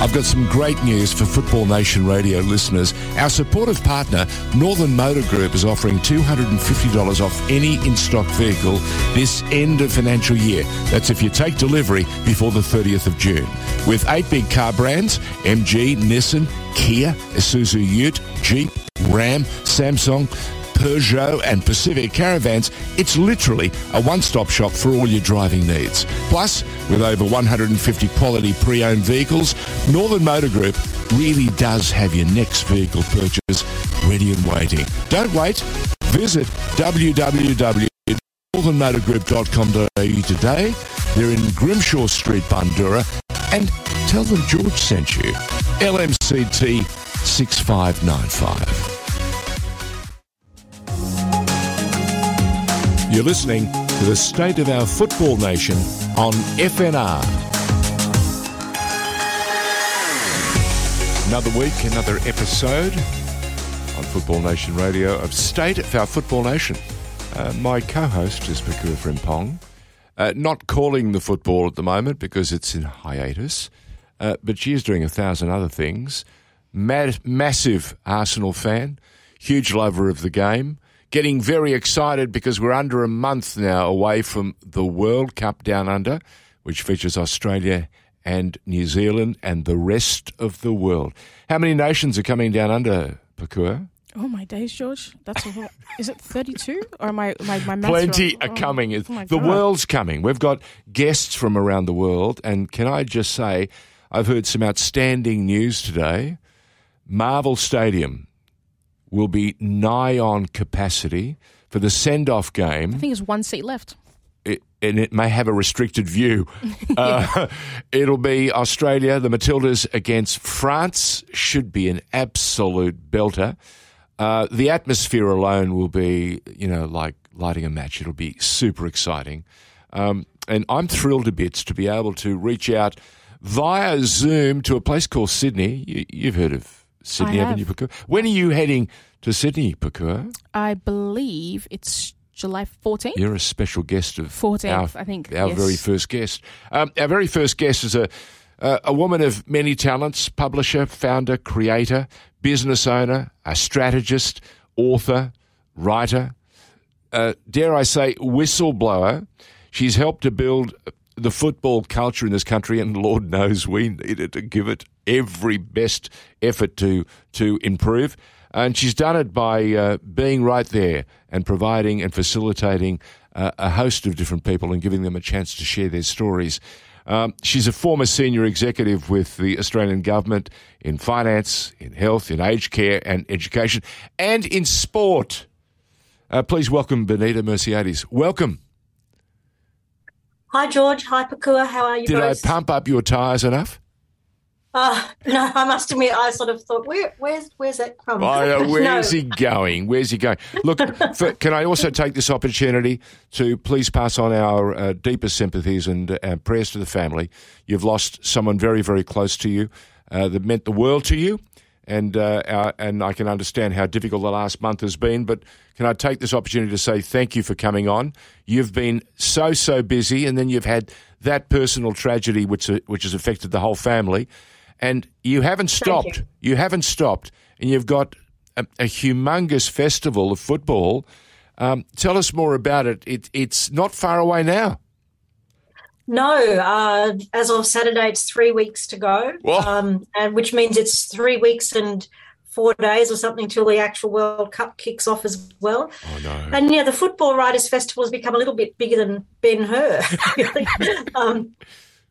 I've got some great news for Football Nation Radio listeners. Our supportive partner, Northern Motor Group, is offering $250 off any in stock vehicle this end of financial year. That's if you take delivery before the 30th of June. With eight big car brands MG, Nissan, Kia, Isuzu Ute, Jeep, Ram, Samsung, Peugeot and Pacific Caravans, it's literally a one-stop shop for all your driving needs. Plus, with over 150 quality pre-owned vehicles, Northern Motor Group really does have your next vehicle purchase ready and waiting. Don't wait. Visit www.northernmotorgroup.com.au today. They're in Grimshaw Street, Bundoora, and tell them George sent you. LMCT 6595. You're listening to the State of Our Football Nation on FNR. Another week, another episode on Football Nation Radio of State of Our Football Nation. Uh, my co-host is Pokuah Frimpong. Uh, not calling the football at the moment because it's in hiatus, uh, but she is doing a thousand other things. Mad, massive Arsenal fan, huge lover of the game getting very excited because we're under a month now away from the World Cup Down Under, which features Australia and New Zealand and the rest of the world. How many nations are coming down under, Pokuah? Oh my days, George! That's a lot. Is it thirty-two or my my my Plenty wrong? are Oh, coming. oh the world's coming. We've got guests from around the world, and can I just say, I've heard some outstanding news today. Marvel Stadium will be nigh on capacity for the send-off game. I think there's one seat left. it, and it may have a restricted view. uh, it'll be Australia, the Matildas against France. Should be an absolute belter. Uh, the atmosphere alone will be, you know, like lighting a match. It'll be super exciting. Um, and I'm thrilled to bits to be able to reach out via Zoom to a place called Sydney. You, you've heard of Sydney, I haven't you, have. Pokuah? When are you heading to Sydney, Pokuah? I believe it's July 14th. You're a special guest of 14th, our, I think, our yes. very first guest. Um, our very first guest is a uh, a woman of many talents: publisher, founder, creator, business owner, a strategist, author, writer. Uh, dare I say, whistleblower. She's helped to build the football culture in this country, and Lord knows we needed to give it every best effort to to improve. And she's done it by uh, being right there and providing and facilitating uh, a host of different people and giving them a chance to share their stories. Um, she's a former senior executive with the Australian government in finance, in health, in aged care and education, and in sport. Uh, please welcome Bonita Mersiadas. Welcome. Hi, George. Hi, Pakua. How are you Did I pump up your tyres enough? Uh, no, I must admit, I sort of thought, where, where's, where's that from? Oh, No. where's he going? Where's he going? Look, for, can I also take this opportunity to please pass on our uh, deepest sympathies and uh, prayers to the family. You've lost someone very, very close to you uh, that meant the world to you. And uh, our, and I can understand how difficult the last month has been, but can I take this opportunity to say thank you for coming on? You've been so so busy, and then you've had that personal tragedy which uh, which has affected the whole family, and you haven't stopped. you. you haven't stopped, and you've got a, a humongous festival of football. Um, tell us more about it. it. It's not far away now. No, uh, as of Saturday, it's three weeks to go, um, and which means it's three weeks and four days or something till the actual World Cup kicks off as well. Oh no! And yeah, the Football Writers Festival has become a little bit bigger than Ben Hur. um,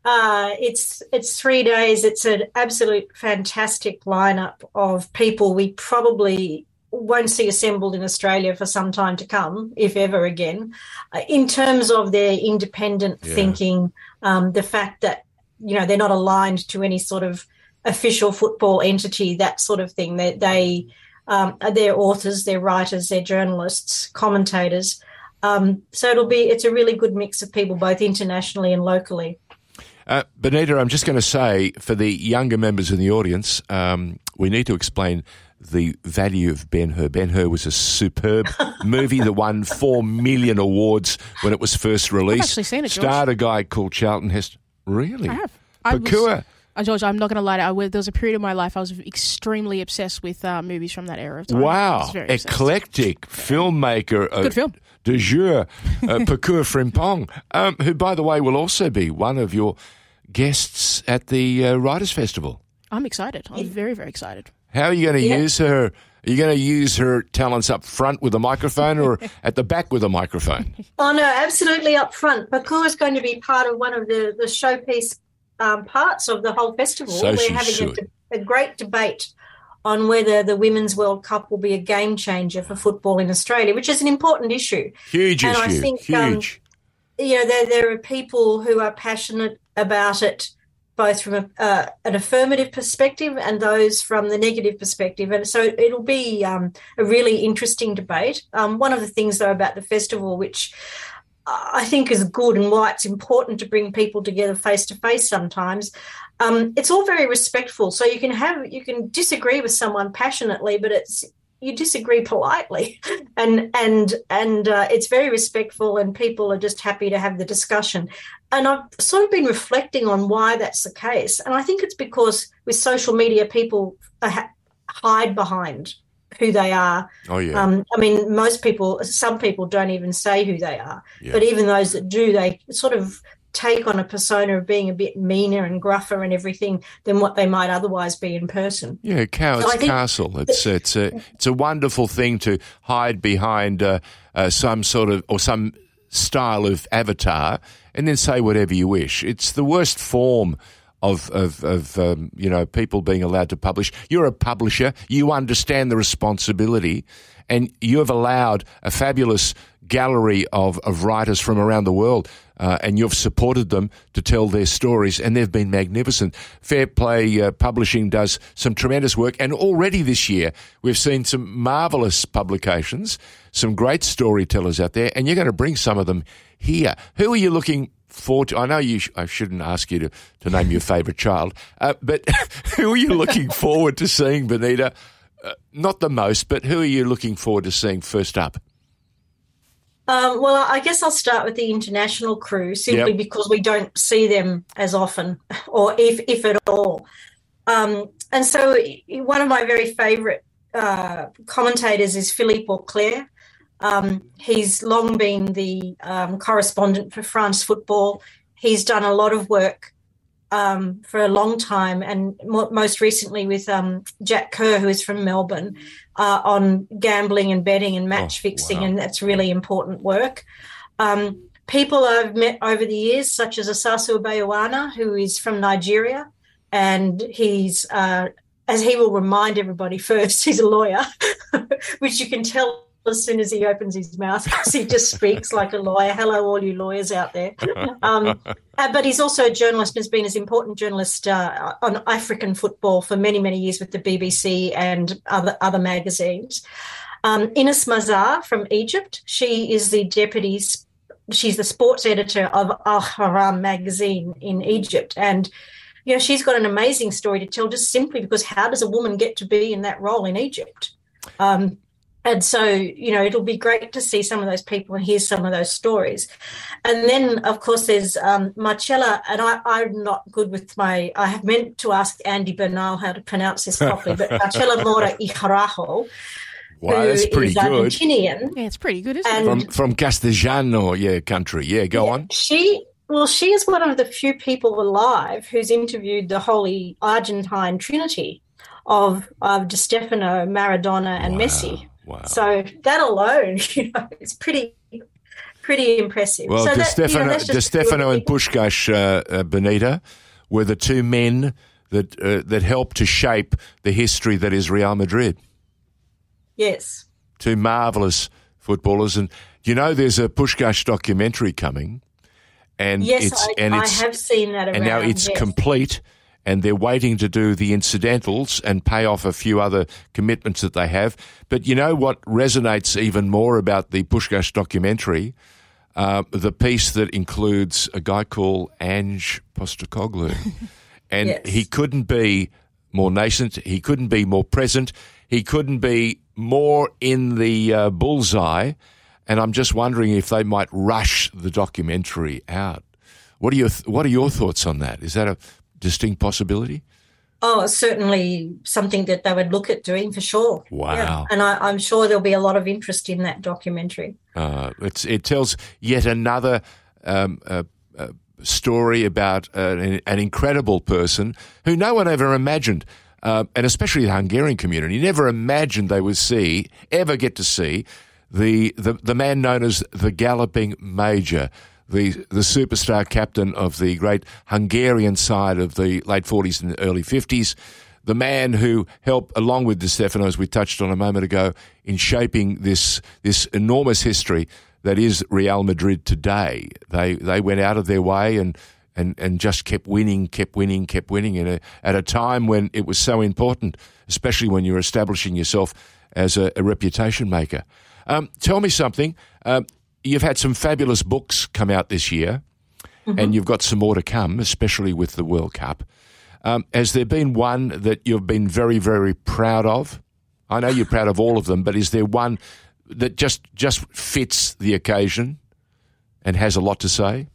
uh, it's it's three days. It's an absolute fantastic lineup of people we probably won't see assembled in Australia for some time to come, if ever again. Uh, in terms of their independent Yeah. thinking, um, the fact that you know they're not aligned to any sort of official football entity, that sort of thing. They, they um, they're authors, they're writers, they're journalists, commentators. Um, so it'll be it's a really good mix of people, both internationally and locally. Uh, Bonita, I'm just going to say for the younger members in the audience, um, we need to explain the value of Ben Hur. Ben Hur was a superb movie that won four million awards when it was first released. actually seen it, George. Starred a guy called Charlton Heston. Really? I have. I was-. Uh, George, I'm not going to lie. To you, there was a period of my life I was extremely obsessed with uh, movies from that era of time. Wow, very obsessed. eclectic filmmaker. uh, Good film. De jour, uh, Pokuah Frimpong, um, who, by the way, will also be one of your guests at the uh, Writers' Festival. I'm excited. I'm very, very excited. How are you going to Yeah. use her? Are you going to use her talents up front with a microphone or at the back with a microphone? Oh no, absolutely up front. Pokuah is going to be part of one of the the showpiece um, parts of the whole festival. So she We're having a, a great debate on whether the Women's World Cup will be a game changer for football in Australia, which is an important issue. Huge And I issue. think, um, Huge. You know, there there are people who are passionate about it, both from a, uh, an affirmative perspective and those from the negative perspective, and so it'll be um, a really interesting debate. Um, one of the things, though, about the festival, which I think is good and why it's important to bring people together face to face sometimes. Um, it's all very respectful, so you can have you can disagree with someone passionately, but it's you disagree politely, and and and uh, it's very respectful, and people are just happy to have the discussion. And I've sort of been reflecting on why that's the case, and I think it's because with social media, people hide behind who they are Oh, yeah. um, I mean, most people, some people don't even say who they are, Yeah. but even those that do, they sort of take on a persona of being a bit meaner and gruffer and everything than what they might otherwise be in person. Yeah, Coward's So Castle. It's it's a it's a wonderful thing to hide behind uh, uh, some sort of or some style of avatar, and then say whatever you wish. It's the worst form of of, of um, you know people being allowed to publish. You're a publisher. You understand the responsibility, and you have allowed a fabulous gallery of, of writers from around the world, uh, and you've supported them to tell their stories, and they've been magnificent. Fair Play uh, Publishing does some tremendous work, and already this year we've seen some marvelous publications, some great storytellers out there, and you're going to bring some of them here. Who are you looking forward to? I know you. Sh- I shouldn't ask you to, to name your favourite child, uh, but who are you looking forward to seeing, Bonita? Uh, not the most, but who are you looking forward to seeing first up? Um, well, I guess I'll start with the international crew simply Yep. because we don't see them as often, or if if at all. Um, and so, one of my very favourite uh, commentators is Philippe Auclair. Um, he's long been the um, correspondent for France Football. He's done a lot of work um, for a long time, and mo- most recently with um, Jack Kerr, who is from Melbourne, uh, on gambling and betting and match Oh, fixing, wow. and that's really important work. Um, people I've met over the years, such as Osasu Obayiuwana, who is from Nigeria, and he's, uh, as he will remind everybody first, he's a lawyer, which you can tell as soon as he opens his mouth because he just speaks like a lawyer. Hello, all you lawyers out there. Um, uh, but he's also a journalist and has been as important journalist uh, on African football for many, many years with the BBC and other other magazines. Um, Inas Mazhar from Egypt. She is the deputy. She's the sports editor of Al-Ahram magazine in Egypt, and you know she's got an amazing story to tell. Just simply because how does a woman get to be in that role in Egypt? Um, and so, you know, it'll be great to see some of those people and hear some of those stories. And then, of course, there's um, Marcella, and I, I'm not good with my, I have meant to ask Andy Bernal how to pronounce this properly, but Marcela Mora y Araujo, Wow, who that's pretty is good. Argentinian. Yeah, it's pretty good, isn't And- it? From from Castellano, yeah, country. Yeah, go on. She, well, she is one of the few people alive who's interviewed the Holy Argentine Trinity of, of Di Stefano, Maradona, and Wow, Messi. Wow. So that alone, you know, is pretty, pretty impressive. Well, so Di that, you know, Stefano, that's Di just Stefano and Puskás uh, uh, Bonita were the two men that uh, that helped to shape the history that is Real Madrid. Yes. Two marvelous footballers, and you know, there's a Puskás documentary coming, and Yes, it's I, and I have seen that around. and now it's yes. complete and they're waiting to do the incidentals and pay off a few other commitments that they have. But you know what resonates even more about the Puskás documentary? Uh, the piece that includes a guy called Ange Postecoglou. and Yes. he couldn't be more nascent. He couldn't be more present. He couldn't be more in the uh, bullseye. And I'm just wondering if they might rush the documentary out. What are your What are your thoughts on that? Is that a distinct possibility? Oh, certainly something that they would look at doing for sure. Wow. Yeah. And I, am sure there'll be a lot of interest in that documentary. Uh, it tells yet another um, uh, uh, story about an, an, incredible person who no one ever imagined, uh, and especially the Hungarian community, never imagined they would see, ever get to see, the, the, the man known as the Galloping Major the the superstar captain of the great Hungarian side of the late 40s and early 50s, the man who helped, along with Di Stefano, as we touched on a moment ago, in shaping this this enormous history that is Real Madrid today. They they went out of their way and. And, and just kept winning, kept winning, kept winning a, at a time when it was so important, especially when you're establishing yourself as a, a reputation maker. Um, tell me something. Um, you've had some fabulous books come out this year, mm-hmm. and you've got some more to come, especially with the World Cup. Um, has there been one that you've been very, very proud of? I know you're proud of all of them, but is there one that just just fits the occasion and has a lot to say?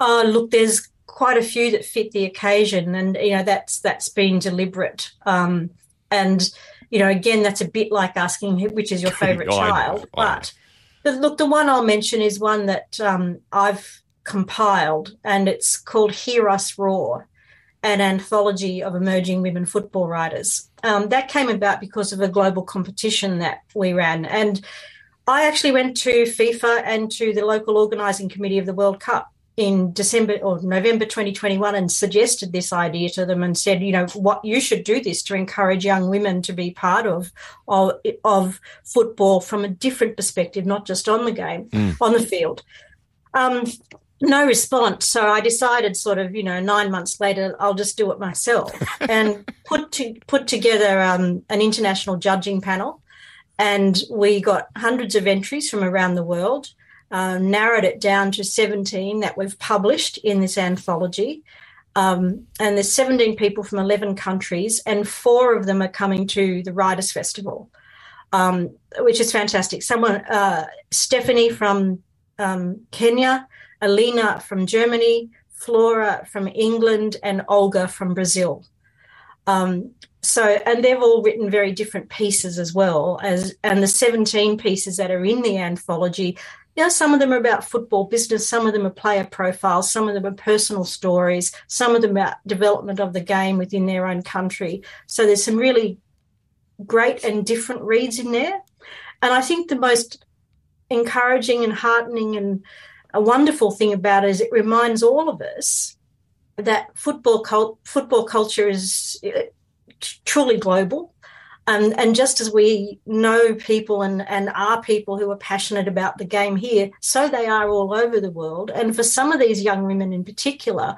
Oh, look, there's quite a few that fit the occasion, and you know that's that's been deliberate. Um, and you know, again, that's a bit like asking which is your favourite child, but look, the one I'll mention is one that um, I've compiled, and it's called Hear Us Roar, an anthology of emerging women football writers. Um, that came about because of a global competition that we ran. And I actually went to FIFA and to the local organising committee of the World Cup in December or November 2021 and suggested this idea to them and said, you know, what you should do this to encourage young women to be part of of, of football from a different perspective, not just on the game, mm. on the field. Um, no response. So I decided, sort of, you know, nine months later, I'll just do it myself and put to, put together um, an international judging panel. And we got hundreds of entries from around the world um, narrowed it down to 17 that we've published in this anthology. Um, and there's 17 people from 11 countries, and four of them are coming to the Writers' Festival, um, which is fantastic. Someone, uh, Stephanie from um, Kenya, Alina from Germany, Flora from England, and Olga from Brazil. Um, so, and they've all written very different pieces as well as, and the 17 pieces that are in the anthology know, some of them are about football business, some of them are player profiles, some of them are personal stories, some of them about development of the game within their own country. So there's some really great and different reads in there. And I think the most encouraging and heartening and a wonderful thing about it is it reminds all of us that football cult- football culture is uh, truly global and, and just as we know people and, and are people who are passionate about the game here, so they are all over the world. And for some of these young women in particular,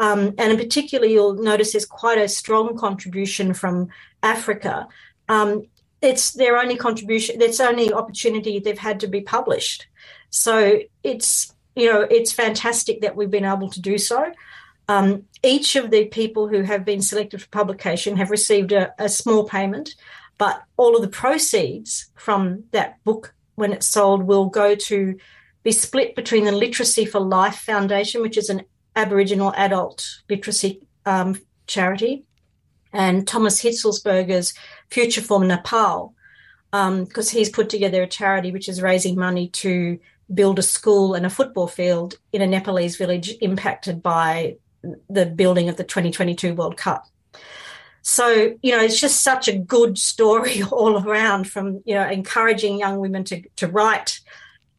um, and in particular, you'll notice there's quite a strong contribution from Africa. Um, it's their only contribution, it's only opportunity they've had to be published. So it's you know it's fantastic that we've been able to do so. Um, each of the people who have been selected for publication have received a, a small payment, but all of the proceeds from that book, when it's sold, will go to be split between the Literacy for Life Foundation, which is an Aboriginal adult literacy um, charity, and Thomas Hitzlsperger's Future for Nepal, because um, he's put together a charity which is raising money to build a school and a football field in a Nepalese village impacted by the building of the 2022 World Cup. So, you know, it's just such a good story all around from, you know, encouraging young women to, to write,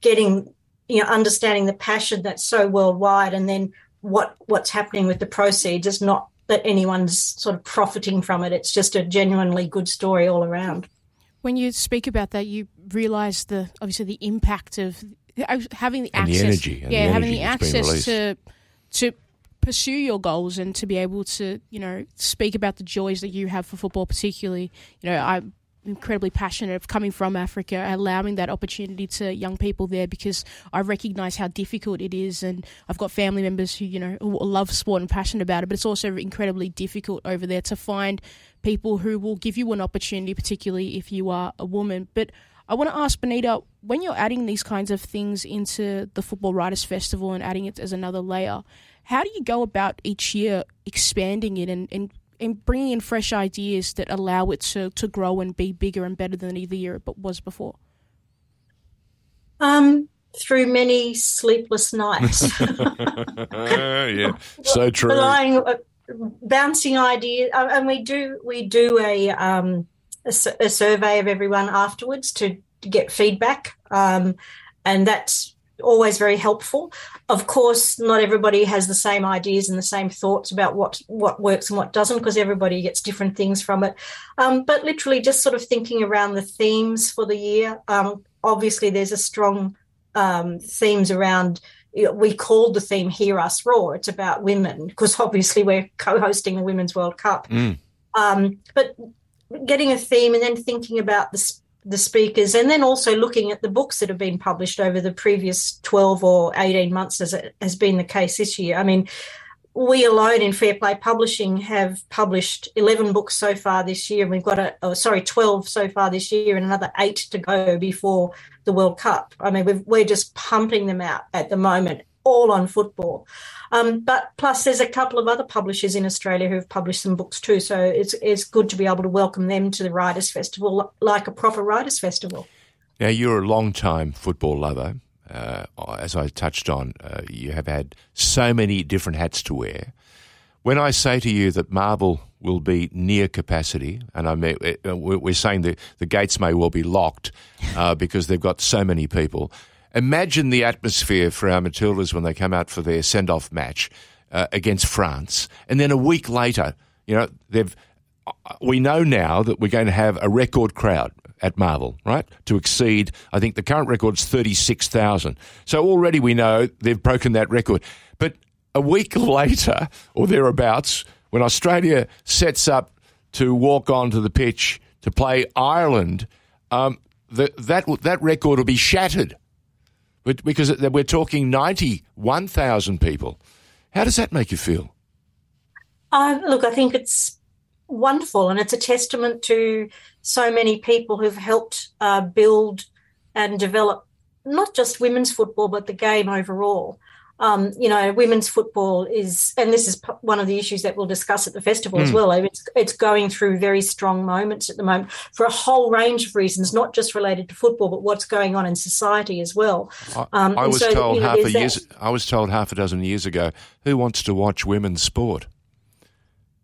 getting, you know, understanding the passion that's so worldwide and then what what's happening with the proceeds is not that anyone's sort of profiting from it. It's just a genuinely good story all around. When you speak about that, you realise the obviously the impact of having the and access, the energy, yeah, the energy having the access to to pursue your goals and to be able to, you know, speak about the joys that you have for football, particularly, you know, I'm incredibly passionate of coming from Africa, allowing that opportunity to young people there because I recognise how difficult it is, and I've got family members who you know love sport and passionate about it, but it's also incredibly difficult over there to find people who will give you an opportunity, particularly if you are a woman. But I want to ask Bonita, when you're adding these kinds of things into the Football Writers Festival and adding it as another layer, how do you go about each year expanding it and, and, and bringing in fresh ideas that allow it to, to grow and be bigger and better than either year it was before? Um, through many sleepless nights. yeah, so true. Relying, uh, bouncing ideas, uh, and we do we do a, um, a, a survey of everyone afterwards to, to get feedback, um, and that's always very helpful. Of course, not everybody has the same ideas and the same thoughts about what what works and what doesn't, because everybody gets different things from it. Um, but literally, just sort of thinking around the themes for the year. Um, obviously, there's a strong um, themes around. You know, we called the theme "Hear Us Roar." It's about women because obviously we're co-hosting the Women's World Cup. Mm. Um, but getting a theme and then thinking about the the speakers, and then also looking at the books that have been published over the previous twelve or eighteen months, as it has been the case this year. I mean, we alone in Fair Play Publishing have published 11 books so far this year. And we've got a, oh, sorry, 12 so far this year and another eight to go before the World Cup. I mean, we are just pumping them out at the moment, all on football. Um, but plus, there's a couple of other publishers in Australia who have published some books too. So it's, it's good to be able to welcome them to the Writers' Festival like a proper Writers' Festival. Now, you're a long time football lover uh, as I touched on, uh, you have had so many different hats to wear. When I say to you that Marvel will be near capacity, and I mean, uh, we're saying that the gates may well be locked uh, because they've got so many people. Imagine the atmosphere for our Matildas when they come out for their send-off match uh, against France, and then a week later, you know, they've. Uh, we know now that we're going to have a record crowd at Marvel, right? To exceed, I think the current record is 36,000. So already we know they've broken that record. But a week later, or thereabouts, when Australia sets up to walk onto the pitch to play Ireland, um, the, that, that record will be shattered because we're talking 91,000 people. How does that make you feel? Uh, look, I think it's wonderful and it's a testament to so many people who've helped uh, build and develop not just women's football, but the game overall. Um, you know, women's football is, and this is one of the issues that we'll discuss at the festival mm. as hmm. well. It's, it's going through very strong moments at the moment for a whole range of reasons, not just related to football, but what's going on in society as well. Um, I, I was so, told you know, half a years, I was told half a dozen years ago, who wants to watch women's sport?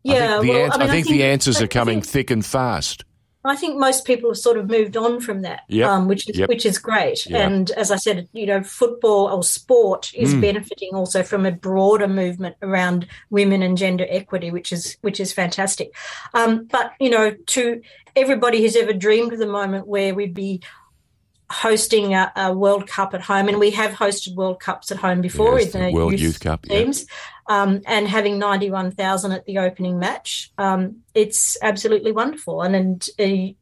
Yeah, I think, well, ans- I, mean, I think think the answers are coming thick and fast. I think most people have sort of moved on from that, yep. um, which is yep. which is great. Yep. And as I said, you know, football or sport is Mm. benefiting also from a broader movement around women and gender equity, which is which is fantastic. Um, but you know, to everybody who's ever dreamed of the moment where we'd be hosting a, a World Cup at home, and we have hosted World Cups at home before Yes, in the the World youth, Youth Cup, yeah. teams, um, and having ninety one thousand at the opening match, um, it's absolutely wonderful, and and. Uh,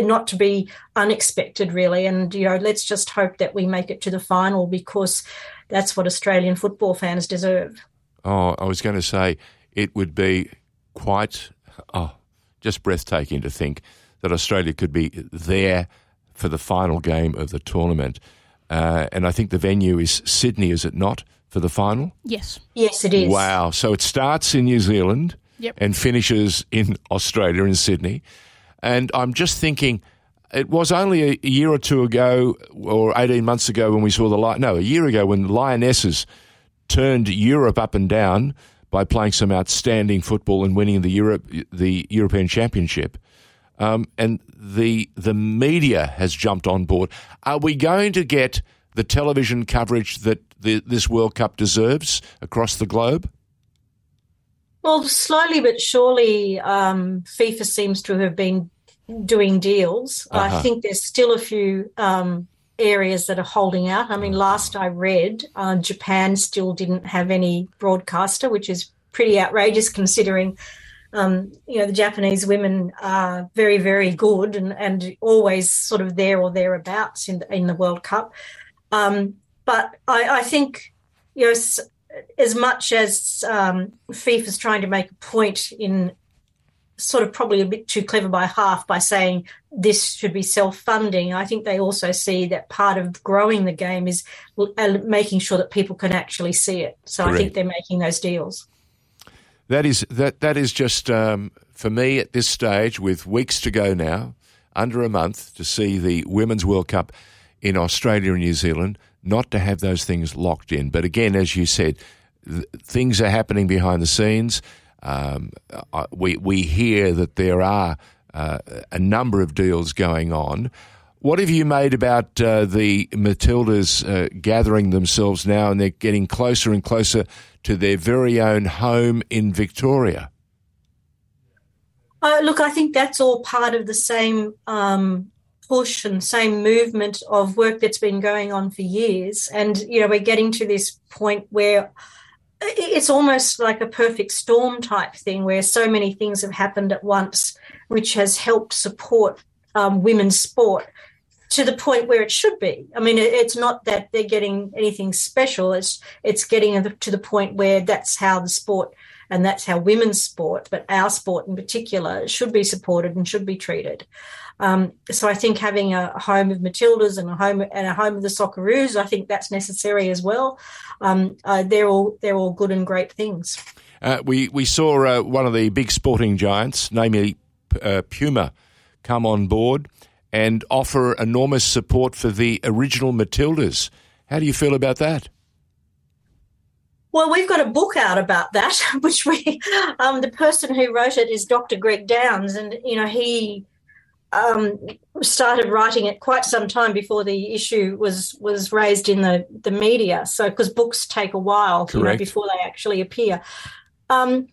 not to be unexpected, really. And, you know, let's just hope that we make it to the final because that's what Australian football fans deserve. Oh, I was going to say it would be quite, oh, just breathtaking to think that Australia could be there for the final game of the tournament. Uh, and I think the venue is Sydney, is it not, for the final? Yes. Yes, it is. Wow. So it starts in New Zealand Yep. and finishes in Australia, in Sydney. And I'm just thinking, it was only a year or two ago, or 18 months ago, when we saw the Li- no, a year ago when Lionesses turned Europe up and down by playing some outstanding football and winning the Europe the European Championship. Um, and the the media has jumped on board. Are we going to get the television coverage that the, this World Cup deserves across the globe? Well, slowly but surely, um, FIFA seems to have been doing deals. Uh-huh. I think there's still a few um, areas that are holding out. I mean, last I read, uh, Japan still didn't have any broadcaster, which is pretty outrageous considering. Um, you know, the Japanese women are very, very good and, and always sort of there or thereabouts in the, in the World Cup. Um, but I, I think, you know, as much as um, is trying to make a point in sort of probably a bit too clever by half by saying this should be self-funding. I think they also see that part of growing the game is making sure that people can actually see it. So Correct. I think they're making those deals. That is that that is just um, for me at this stage, with weeks to go now, under a month to see the Women's World Cup in Australia and New Zealand. Not to have those things locked in, but again, as you said, th- things are happening behind the scenes. Um, we we hear that there are uh, a number of deals going on. What have you made about uh, the Matildas uh, gathering themselves now and they're getting closer and closer to their very own home in Victoria? Uh, look, I think that's all part of the same um, push and same movement of work that's been going on for years. And, you know, we're getting to this point where it's almost like a perfect storm type thing where so many things have happened at once, which has helped support um, women's sport to the point where it should be. I mean, it's not that they're getting anything special. It's it's getting to the point where that's how the sport and that's how women's sport, but our sport in particular, should be supported and should be treated. Um, so I think having a home of Matildas and a home and a home of the Socceroos, I think that's necessary as well. Um, uh, they're all they're all good and great things. Uh, we we saw uh, one of the big sporting giants, namely uh, Puma, come on board and offer enormous support for the original Matildas. How do you feel about that? Well, we've got a book out about that, which we, um, the person who wrote it is Dr. Greg Downes, and you know he um, started writing it quite some time before the issue was was raised in the the media. So because books take a while you know, before they actually appear. Um,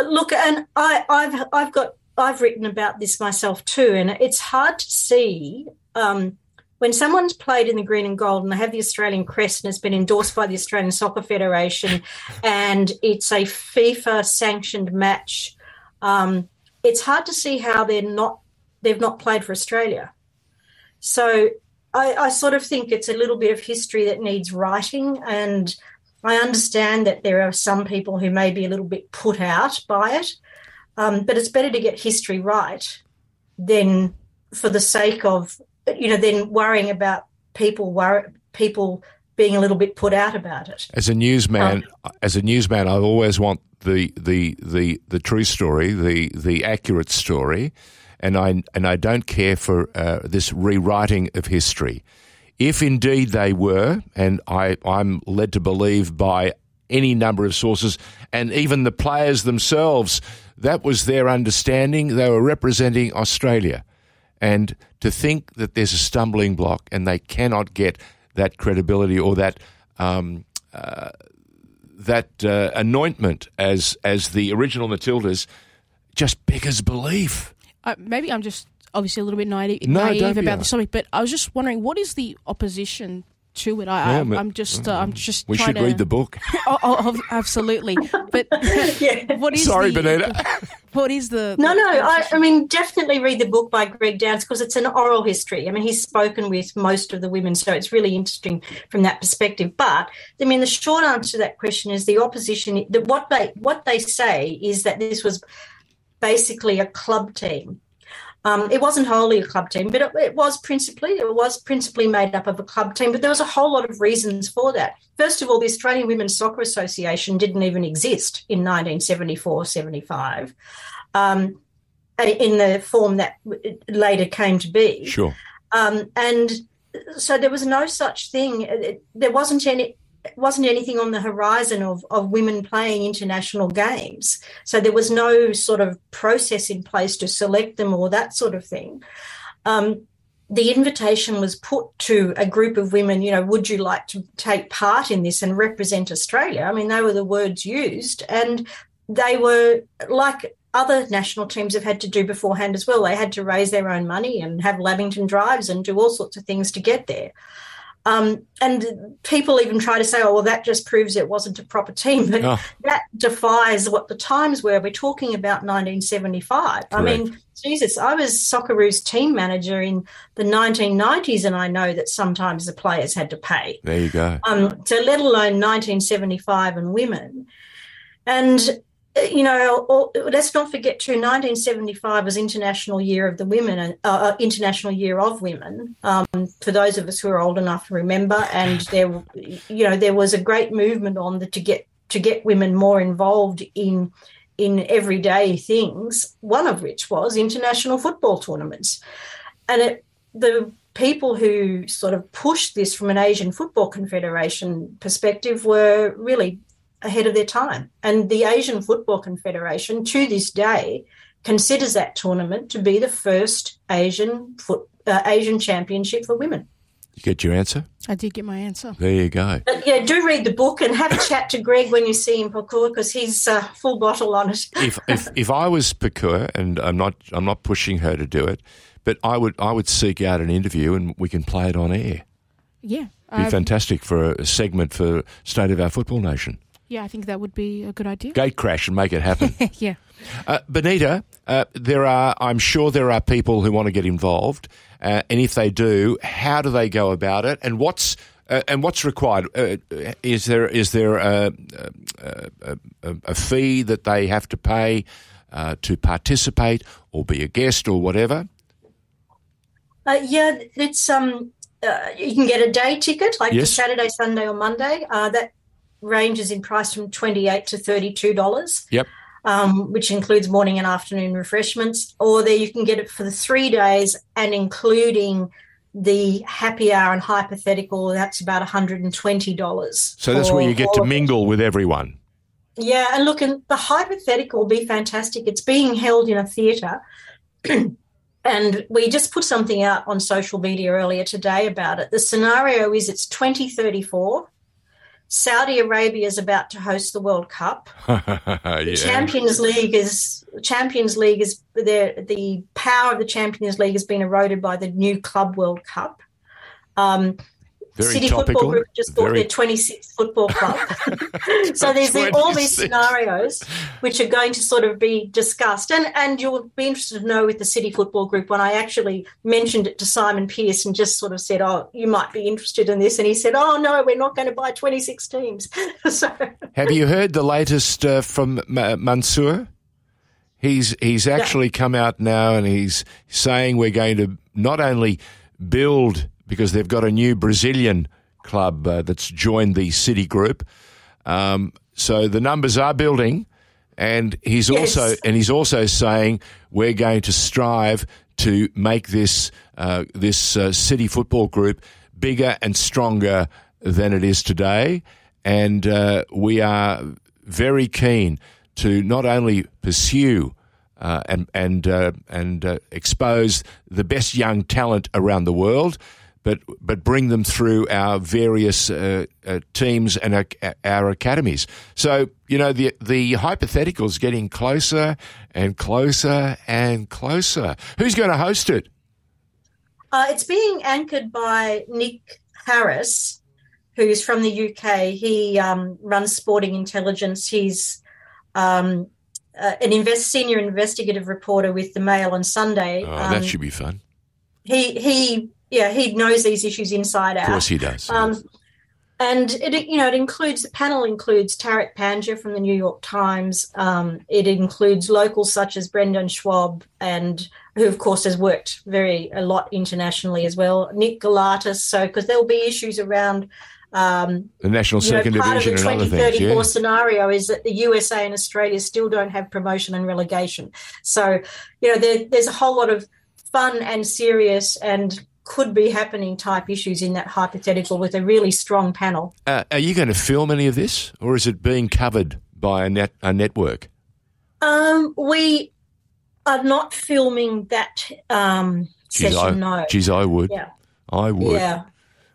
look, and I, I've I've got I've written about this myself too, and it's hard to see. Um, when someone's played in the green and gold and they have the Australian crest and it's been endorsed by the Australian Soccer Federation and it's a FIFA sanctioned match, um, it's hard to see how they're not they've not played for Australia. So I, I, sort of think it's a little bit of history that needs writing. And I understand that there are some people who may be a little bit put out by it. Um, but it's better to get history right than for the sake of, you know, then worrying about people worry, people being a little bit put out about it. As a newsman, um, as a newsman, I always want the the the the true story, the the accurate story and I and I don't care for uh, this rewriting of history. If indeed they were, and I, I'm led to believe by any number of sources, and even the players themselves, that was their understanding. They were representing Australia. And to think that there's a stumbling block and they cannot get that credibility or that um, uh, that uh, anointment as as the original Matildas just beggars belief uh, maybe I'm just obviously a little bit naive, no, naive about the topic, but I was just wondering what is the opposition to it. I, yeah, am just, uh, I'm just. We should to, read the book. oh, oh, absolutely, but yeah. what is? Sorry, the, Bonita. What is the? No, no. I, I, mean, definitely read the book by Greg Downes because it's an oral history. I mean, he's spoken with most of the women, so it's really interesting from that perspective. But I mean, the short answer to that question is the opposition. That what they what they say is that this was basically a club team. Um, it wasn't wholly a club team, but it, it, was principally it was principally made up of a club team. But there was a whole lot of reasons for that. First of all, the Australian Women's Soccer Association didn't even exist in 1974-75 um, in the form that later came to be. Sure. Um, and so there was no such thing. There wasn't any wasn't anything on the horizon of, of women playing international games. So there was no sort of process in place to select them or that sort of thing. Um, the invitation was put to a group of women, you know, would you like to take part in this and represent Australia? I mean, they were the words used, and they were like other national teams have had to do beforehand as well. They had to raise their own money and have Lamington drives and do all sorts of things to get there. Um, and people even try to say, oh, well, that just proves it wasn't a proper team. But oh. that defies what the times were. We're talking about 1975. Correct. I mean, Jesus, I was Socceroos team manager in the 1990s, and I know that sometimes the players had to pay. There you go. Um, so, let alone 1975 and women. And you know, let's not forget too. 1975 was International Year of the Women, uh, uh, International Year of Women. Um, for those of us who are old enough to remember, and there, you know, there was a great movement on the, to get to get women more involved in in everyday things. One of which was international football tournaments, and it, the people who sort of pushed this from an Asian Football Confederation perspective were really ahead of their time. And the Asian Football Confederation, to this day, considers that tournament to be the first Asian foot uh, Asian championship for women. You get your answer? I did get my answer. There you go. But yeah, do read the book and have a chat to Greg when you see him, Pokuah, because he's uh, full bottle on it. if, if if I was Pokuah, and I'm not I'm not pushing her to do it, but I would I would seek out an interview and we can play it on air. Yeah. Be fantastic for a segment for State of Our Football Nation. Yeah, I think that would be a good idea. Gate crash and make it happen. yeah. Uh, Bonita, uh, there are, I'm sure there are people who want to get involved, uh, and if they do, how do they go about it, and what's uh, and what's required? Uh, is there is there a, a, a, a fee that they have to pay uh, to participate or be a guest or whatever? Uh, yeah, it's um, uh, you can get a day ticket, like Yes. Saturday, Sunday, or Monday. Uh, that ranges in price from twenty eight to thirty two dollars. Yep. Um, which includes morning and afternoon refreshments, or there you can get it for the three days and including the happy hour and hypothetical. That's about one hundred and twenty dollars. So that's where you get to mingle with everyone. Yeah, and look, and the hypothetical will be fantastic. It's being held in a theatre. and we just put something out on social media earlier today about it. The scenario is it's 2034. Saudi Arabia is about to host the World Cup. yeah. Champions League is Champions League is the the power of the Champions League has been eroded by the new Club World Cup. Um, Very City topical. Football Group just bought Very- their 26th football club. so there's the, all these scenarios which are going to sort of be discussed. And and you'll be interested to know with the City Football Group when I actually mentioned it to Simon Pearce and just sort of said, Oh, you might be interested in this. And he said, Oh, no, we're not going to buy 26 teams. so Have you heard the latest uh, from Ma- Mansour? He's he's actually come out now and he's saying we're going to not only build because they've got a new Brazilian club uh, that's joined the City Group. Um, so the numbers are building, and he's Yes. also and he's also saying we're going to strive to make this uh, this uh, City Football Group bigger and stronger than it is today, and uh, we are very keen to not only pursue uh, and and uh, and uh, expose the best young talent around the world, but but bring them through our various uh, uh, teams and our, our academies. So you know the the hypothetical is getting closer and closer and closer. Who's going to host it? Uh, it's being anchored by Nick Harris, who's from the UK. He um, runs Sporting Intelligence. He's um, uh, an invest, senior investigative reporter with the Mail on Sunday. Oh, Um, that should be fun. he he yeah he knows these issues inside out. Of course, he does. Um, and it you know it includes the panel includes Tariq Panja from the New York Times. Um, it includes locals such as Brendan Schwab and who of course has worked very a lot internationally as well. Nick Galatas. So because there will be issues around. Um, the national you know, second part division of the and other things. 2034 Yeah. scenario is that the USA and Australia still don't have promotion and relegation. So, you know, there, there's a whole lot of fun and serious and could be happening type issues in that hypothetical with a really strong panel. Uh, are you going to film any of this, or is it being covered by a net a network? Um, we are not filming that um, Geez, session, I, no. geez, I would. Yeah. I would. Yeah.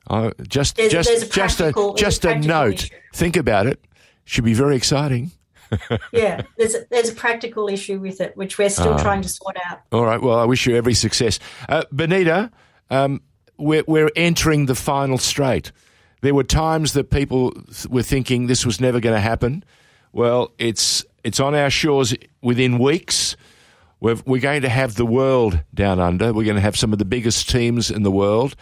I, just, There's- just, there's a just a, just a note. issue. Think about it. Should be very exciting. Yeah. There's a, there's a practical issue with it, which we're still Ah. trying to sort out. All right. Well, I wish you every success, uh, Bonita. Um, we're we're entering the final straight. There were times that people were thinking this was never going to happen. Well, it's it's on our shores within weeks. We've, we're going to have the world down under. We're going to have some of the biggest teams in the world,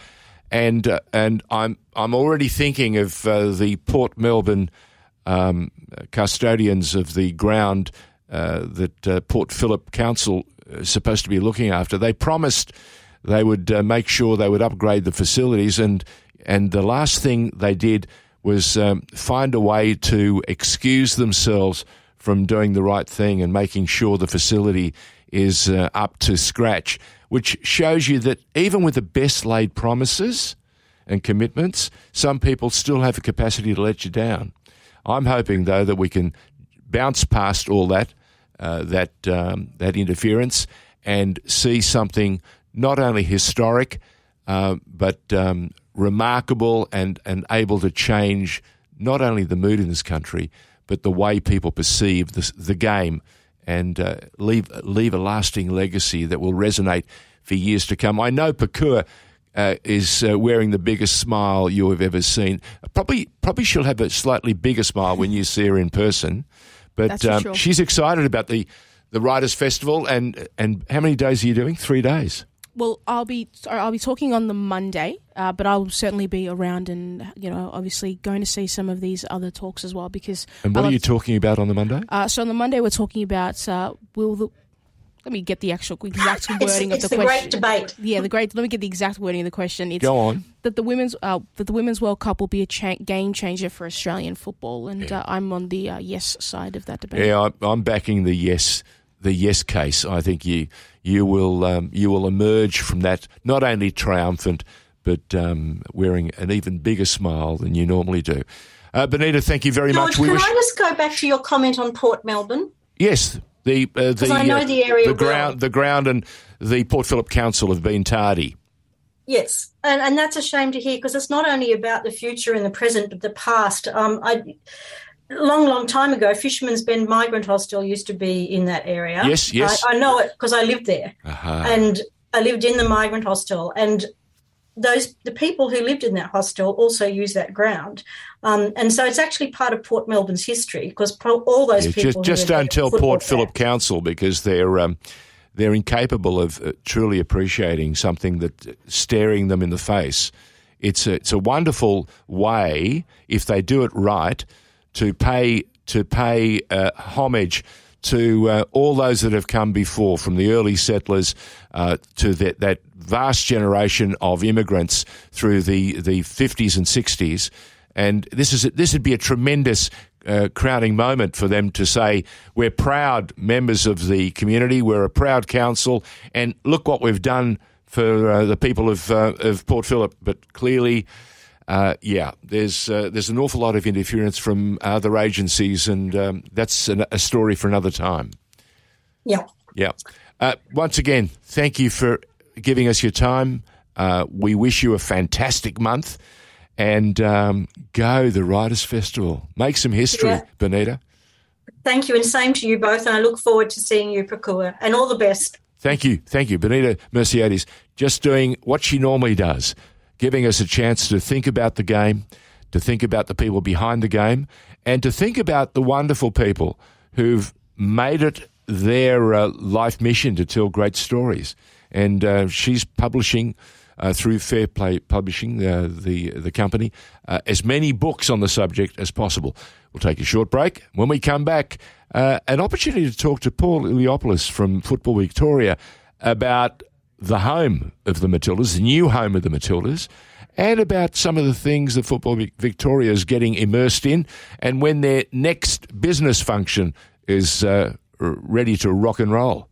and uh, and I'm I'm already thinking of uh, the Port Melbourne um, custodians of the ground uh, that uh, Port Phillip Council is supposed to be looking after. They promised they would uh, make sure they would upgrade the facilities, and and the last thing they did was um, find a way to excuse themselves from doing the right thing and making sure the facility is uh, up to scratch, which shows you that even with the best laid promises and commitments, some people still have the capacity to let you down. I'm hoping, though, that we can bounce past all that uh, that um, that interference and see something not only historic uh, but um, remarkable and and able to change not only the mood in this country but the way people perceive the, the game and uh, leave leave a lasting legacy that will resonate for years to come. I know Pokuah uh, is uh, wearing the biggest smile you have ever seen. Probably probably she'll have a slightly bigger smile when you see her in person. But um, sure. she's excited about the the Writers Festival and and how many days are you doing? Three days. Well, I'll be I'll be talking on the Monday, uh, but I'll certainly be around and you know obviously going to see some of these other talks as well because. And what are you talking about on the Monday? Uh, so on the Monday we're talking about uh, will the let me get the actual exact wording it's, of the, the question. Great debate. Yeah, the great. Let me get the exact wording of the question. It's Go on. That the women's uh, that the women's World Cup will be a cha- game changer for Australian football, and yeah. uh, I'm on the uh, yes side of that debate. Yeah, I'm backing the yes the yes case. I think you you will um, you will emerge from that not only triumphant, but um, wearing an even bigger smile than you normally do. Uh, Bonita, thank you very George, much. Can wish- I just go back to your comment on Port Melbourne? Yes, the uh, the, I know uh, the area the ground, well. the ground, and the Port Phillip Council have been tardy. Yes, and and that's a shame to hear because it's not only about the future and the present, but the past. Um, I long, long time ago, Fisherman's Bend Migrant Hostel used to be in that area. Yes, yes, I, I know it because I lived there, uh-huh. and I lived in the migrant hostel, and those the people who lived in that hostel also use that ground, um, and so it's actually part of Port Melbourne's history because all those yeah, people just, just don't tell Port Phillip Council because they're um, they're incapable of uh, truly appreciating something that uh, staring them in the face. It's a, it's a wonderful way if they do it right to pay to pay uh, homage to uh, all those that have come before, from the early settlers uh, to that, that vast generation of immigrants through the, the 50s and 60s. And this is this would be a tremendous uh, crowning moment for them to say, "We're proud members of the community. We're a proud council, and look what we've done for uh, the people of uh, of Port Phillip." But clearly, uh, yeah, there's uh, there's an awful lot of interference from other agencies, and um, that's an, a story for another time. Yeah, yeah. Uh, once again, thank you for giving us your time. Uh, we wish you a fantastic month, and um, go the Writers Festival. Make some history, yeah. Bonita. Thank you, and same to you both. And I look forward to seeing you, Pokuah, and all the best. Thank you, thank you, Bonita Mersiadas. Just doing what she normally does giving us a chance to think about the game, to think about the people behind the game, and to think about the wonderful people who've made it their uh, life mission to tell great stories. And uh, she's publishing uh, through Fair Play Publishing, uh, the the company, uh, as many books on the subject as possible. We'll take a short break. When we come back, uh, an opportunity to talk to Paul Iliopoulos from Football Victoria about the home of the Matildas, the new home of the Matildas, and about some of the things that Football Victoria is getting immersed in, and when their next business function is uh, ready to rock and roll.